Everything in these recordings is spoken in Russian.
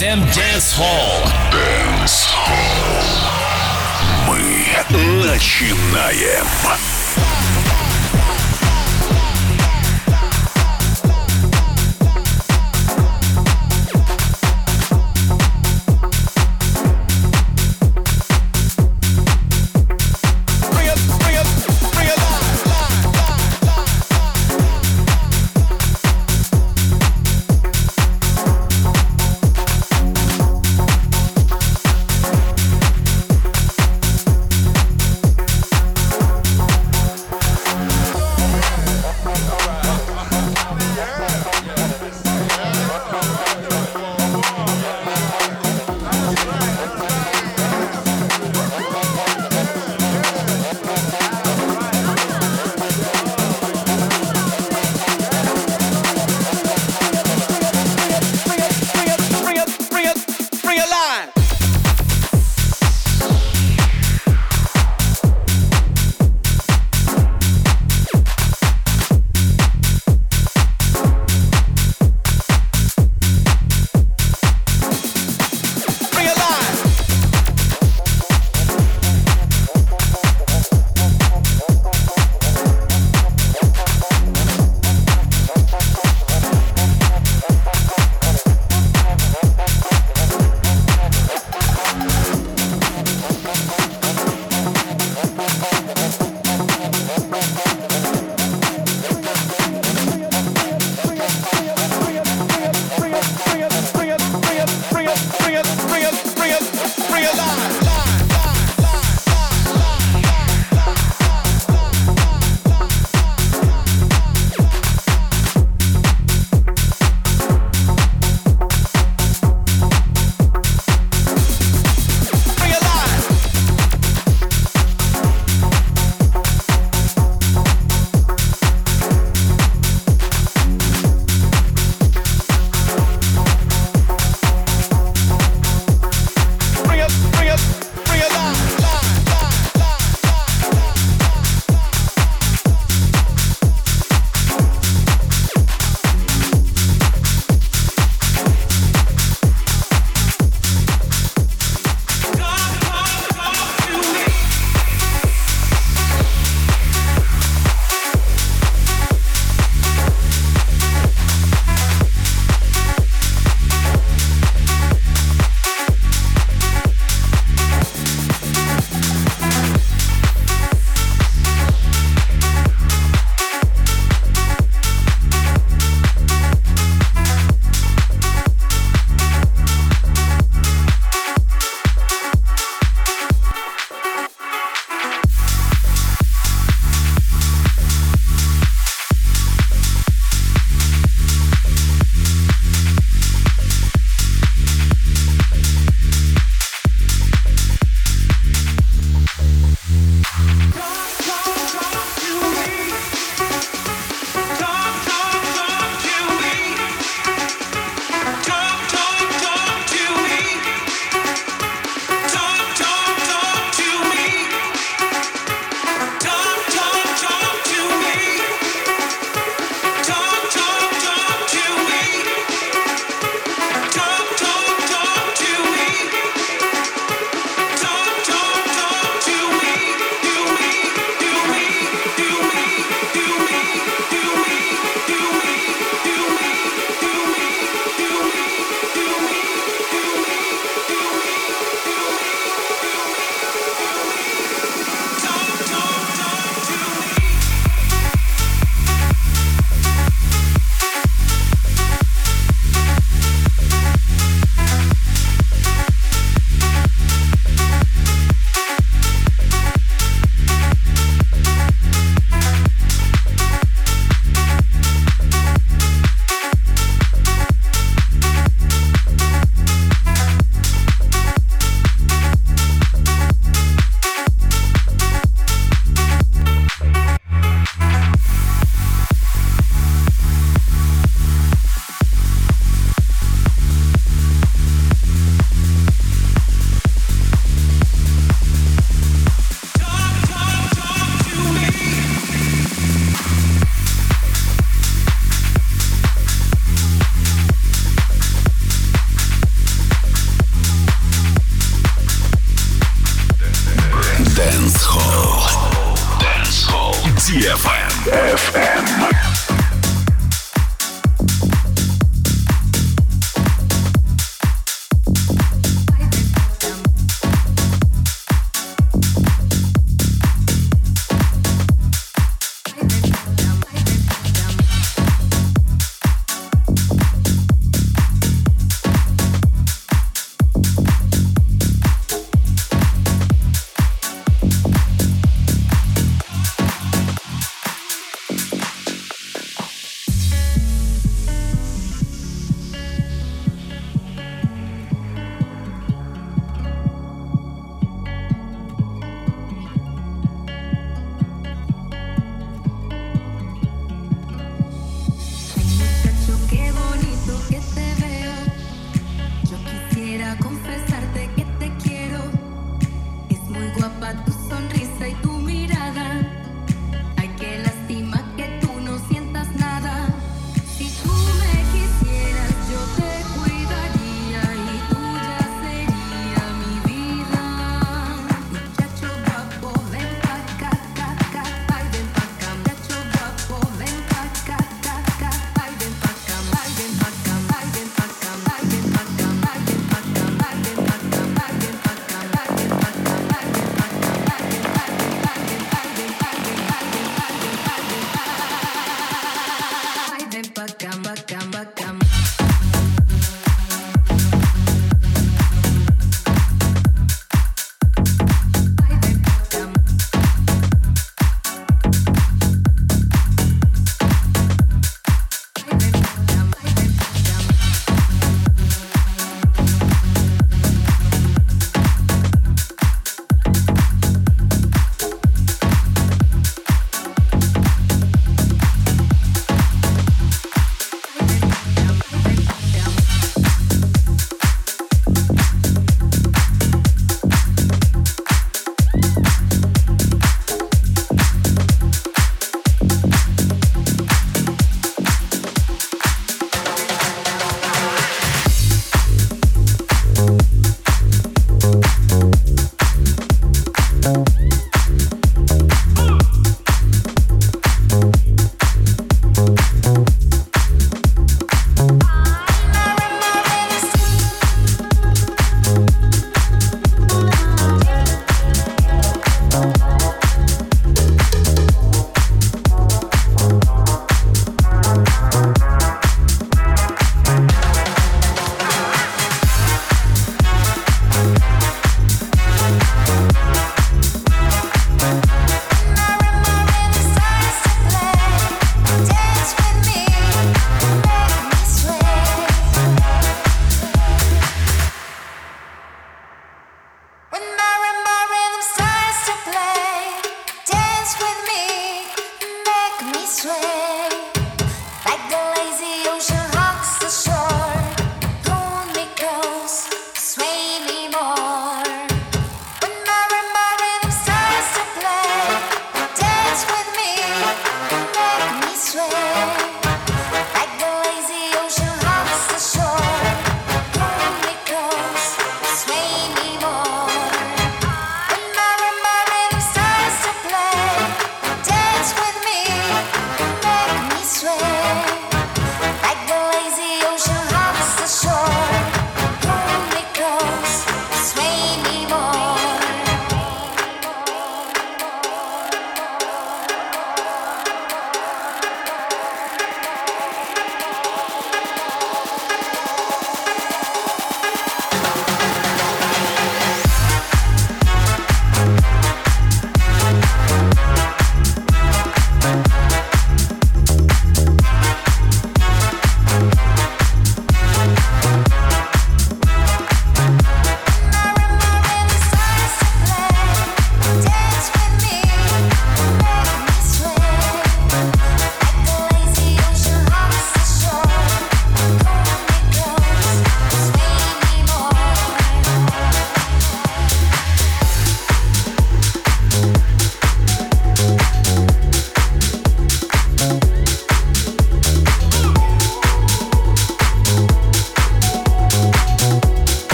FM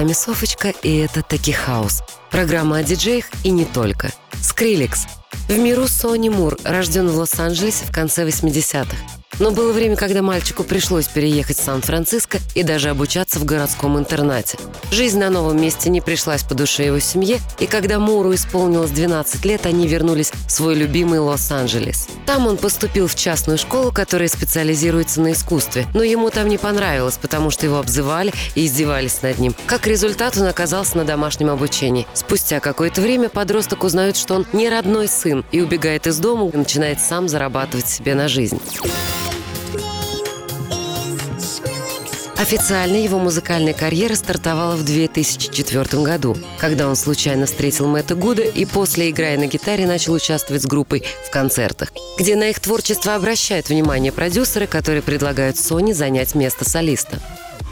вами Софочка, и это Таки Хаус. Программа о диджеях и не только. Скриликс. В миру Сони Мур, рожден в Лос-Анджелесе в конце 80-х. Но было время, когда мальчику пришлось переехать в Сан-Франциско и даже обучаться в городском интернате. Жизнь на новом месте не пришлась по душе его семье, и когда Муру исполнилось 12 лет, они вернулись в свой любимый Лос-Анджелес. Там он поступил в частную школу, которая специализируется на искусстве, но ему там не понравилось, потому что его обзывали и издевались над ним. Как результат, он оказался на домашнем обучении. Спустя какое-то время подросток узнает, что он не родной сын, и убегает из дома и начинает сам зарабатывать себе на жизнь. Официально его музыкальная карьера стартовала в 2004 году, когда он случайно встретил Мэтта Гуда и после, играя на гитаре, начал участвовать с группой в концертах, где на их творчество обращают внимание продюсеры, которые предлагают Сони занять место солиста.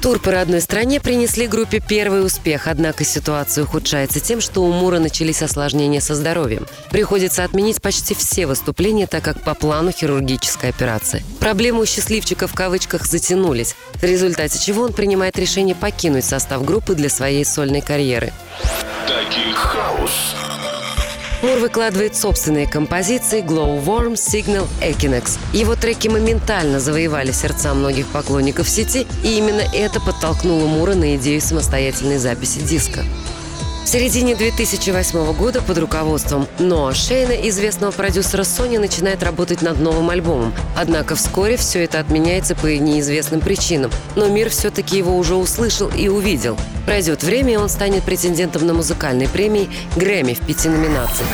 Тур по родной стране принесли группе первый успех, однако ситуация ухудшается тем, что у Мура начались осложнения со здоровьем. Приходится отменить почти все выступления, так как по плану хирургическая операция. Проблемы у счастливчика в кавычках затянулись, в результате чего он принимает решение покинуть состав группы для своей сольной карьеры. Таки Хаус. Мур выкладывает собственные композиции Glow Worm, Signal, Equinox. Его треки моментально завоевали сердца многих поклонников сети, и именно это подтолкнуло Мура на идею самостоятельной записи диска. В середине 2008 года под руководством Ноа Шейна, известного продюсера Sony, начинает работать над новым альбомом. Однако вскоре все это отменяется по неизвестным причинам. Но мир все-таки его уже услышал и увидел. Пройдет время, и он станет претендентом на музыкальной премии Грэмми в пяти номинациях.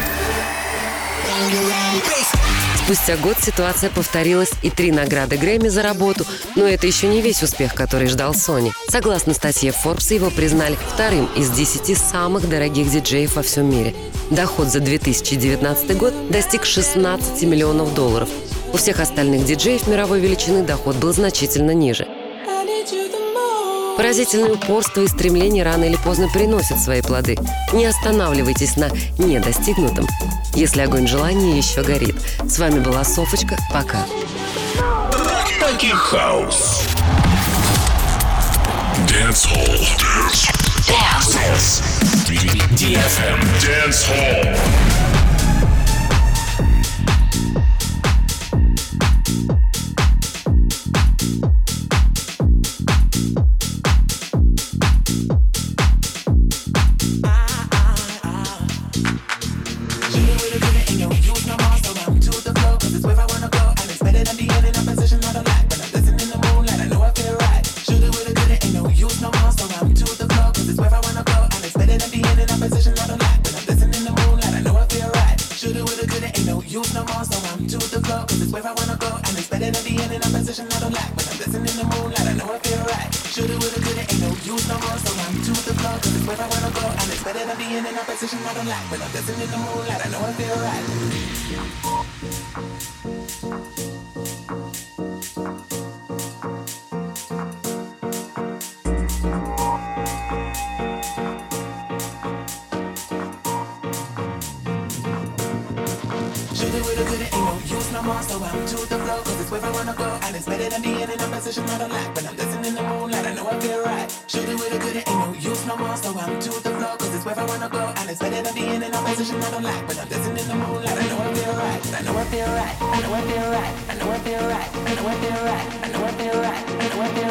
Спустя год ситуация повторилась и три награды Грэмми за работу, но это еще не весь успех, который ждал Сони. Согласно статье Forbes, его признали вторым из десяти самых дорогих диджеев во всем мире. Доход за 2019 год достиг 16 миллионов долларов. У всех остальных диджеев мировой величины доход был значительно ниже. Поразительное упорство и стремление рано или поздно приносят свои плоды. Не останавливайтесь на недостигнутом, если огонь желания еще горит. С вами была Софочка. Пока. Таки Хаус. Dance Hall. Dance. DFM. Dance Hall. with.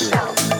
yourself.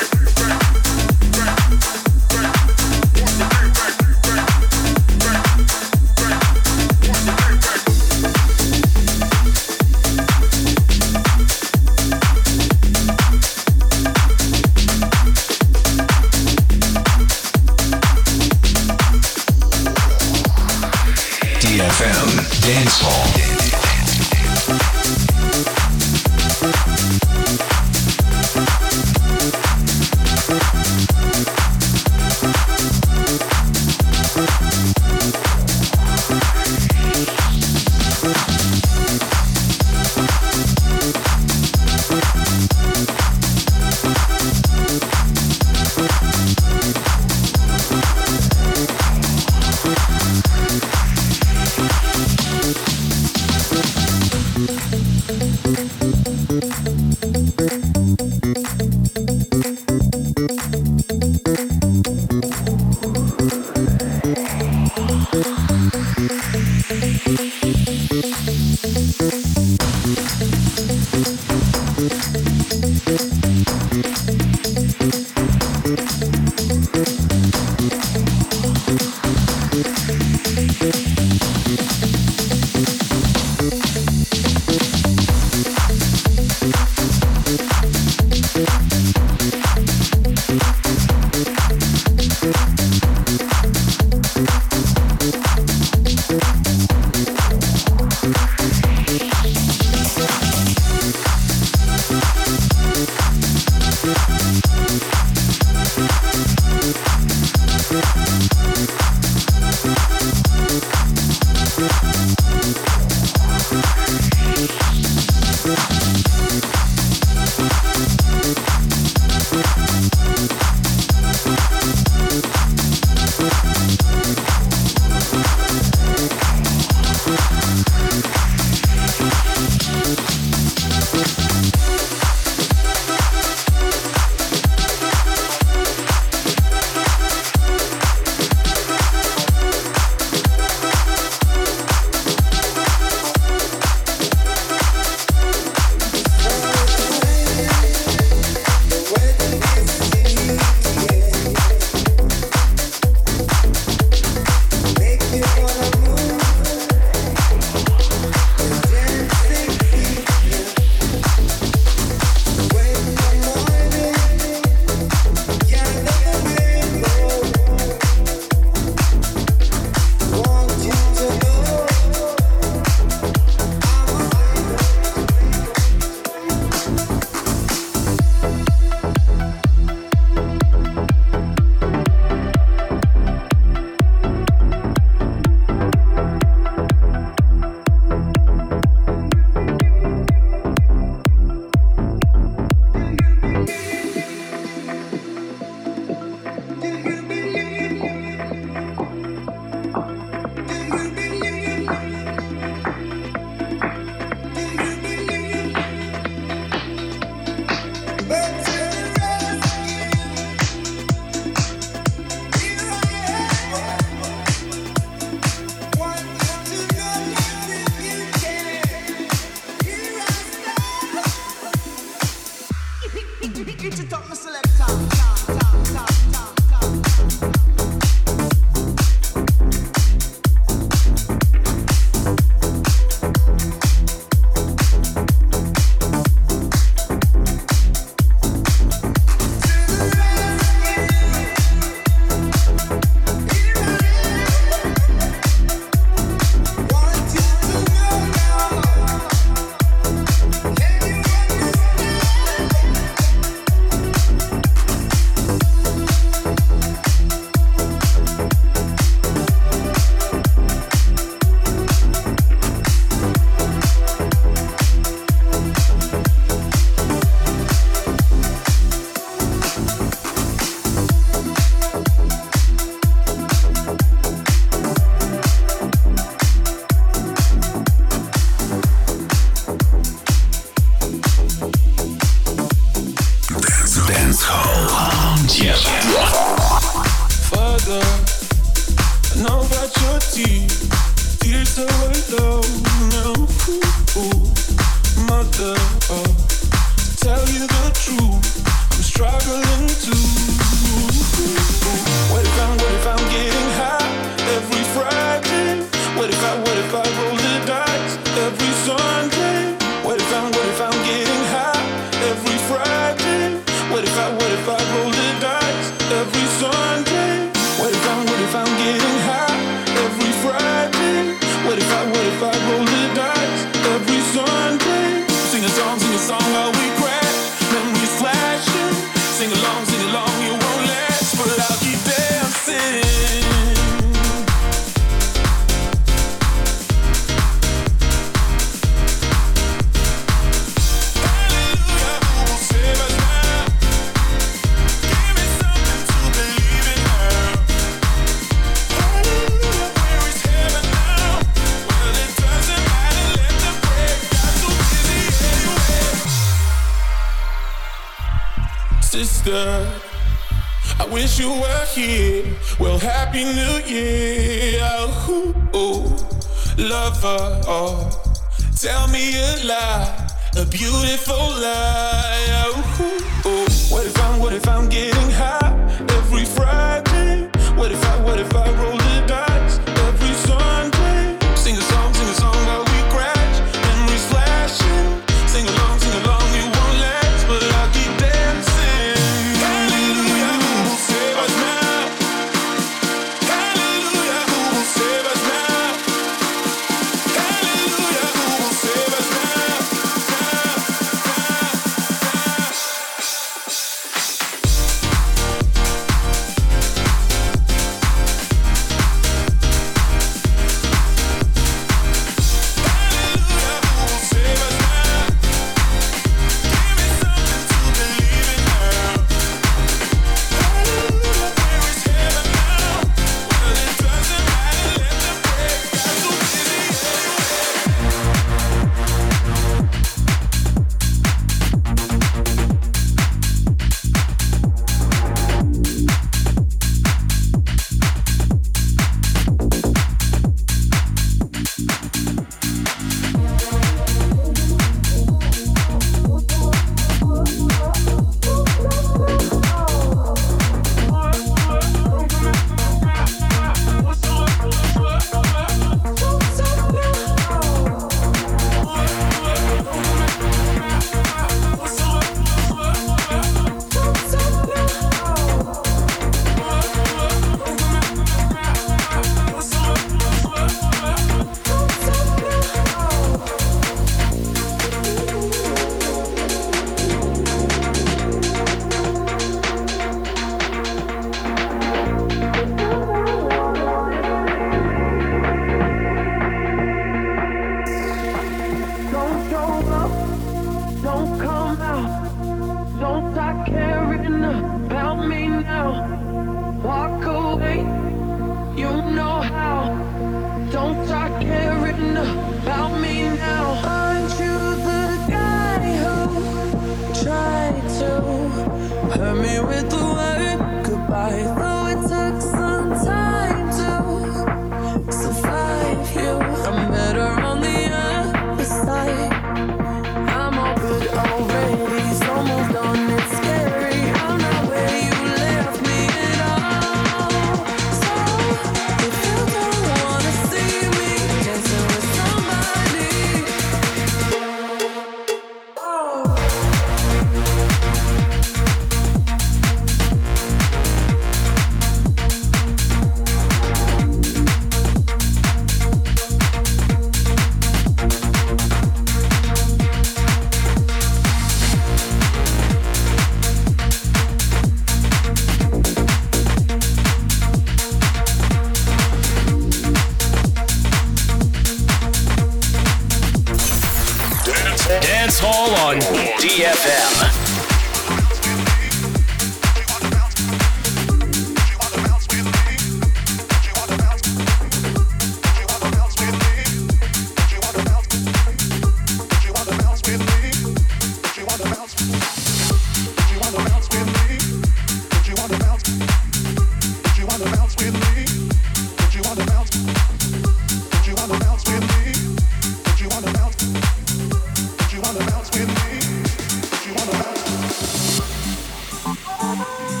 Bye.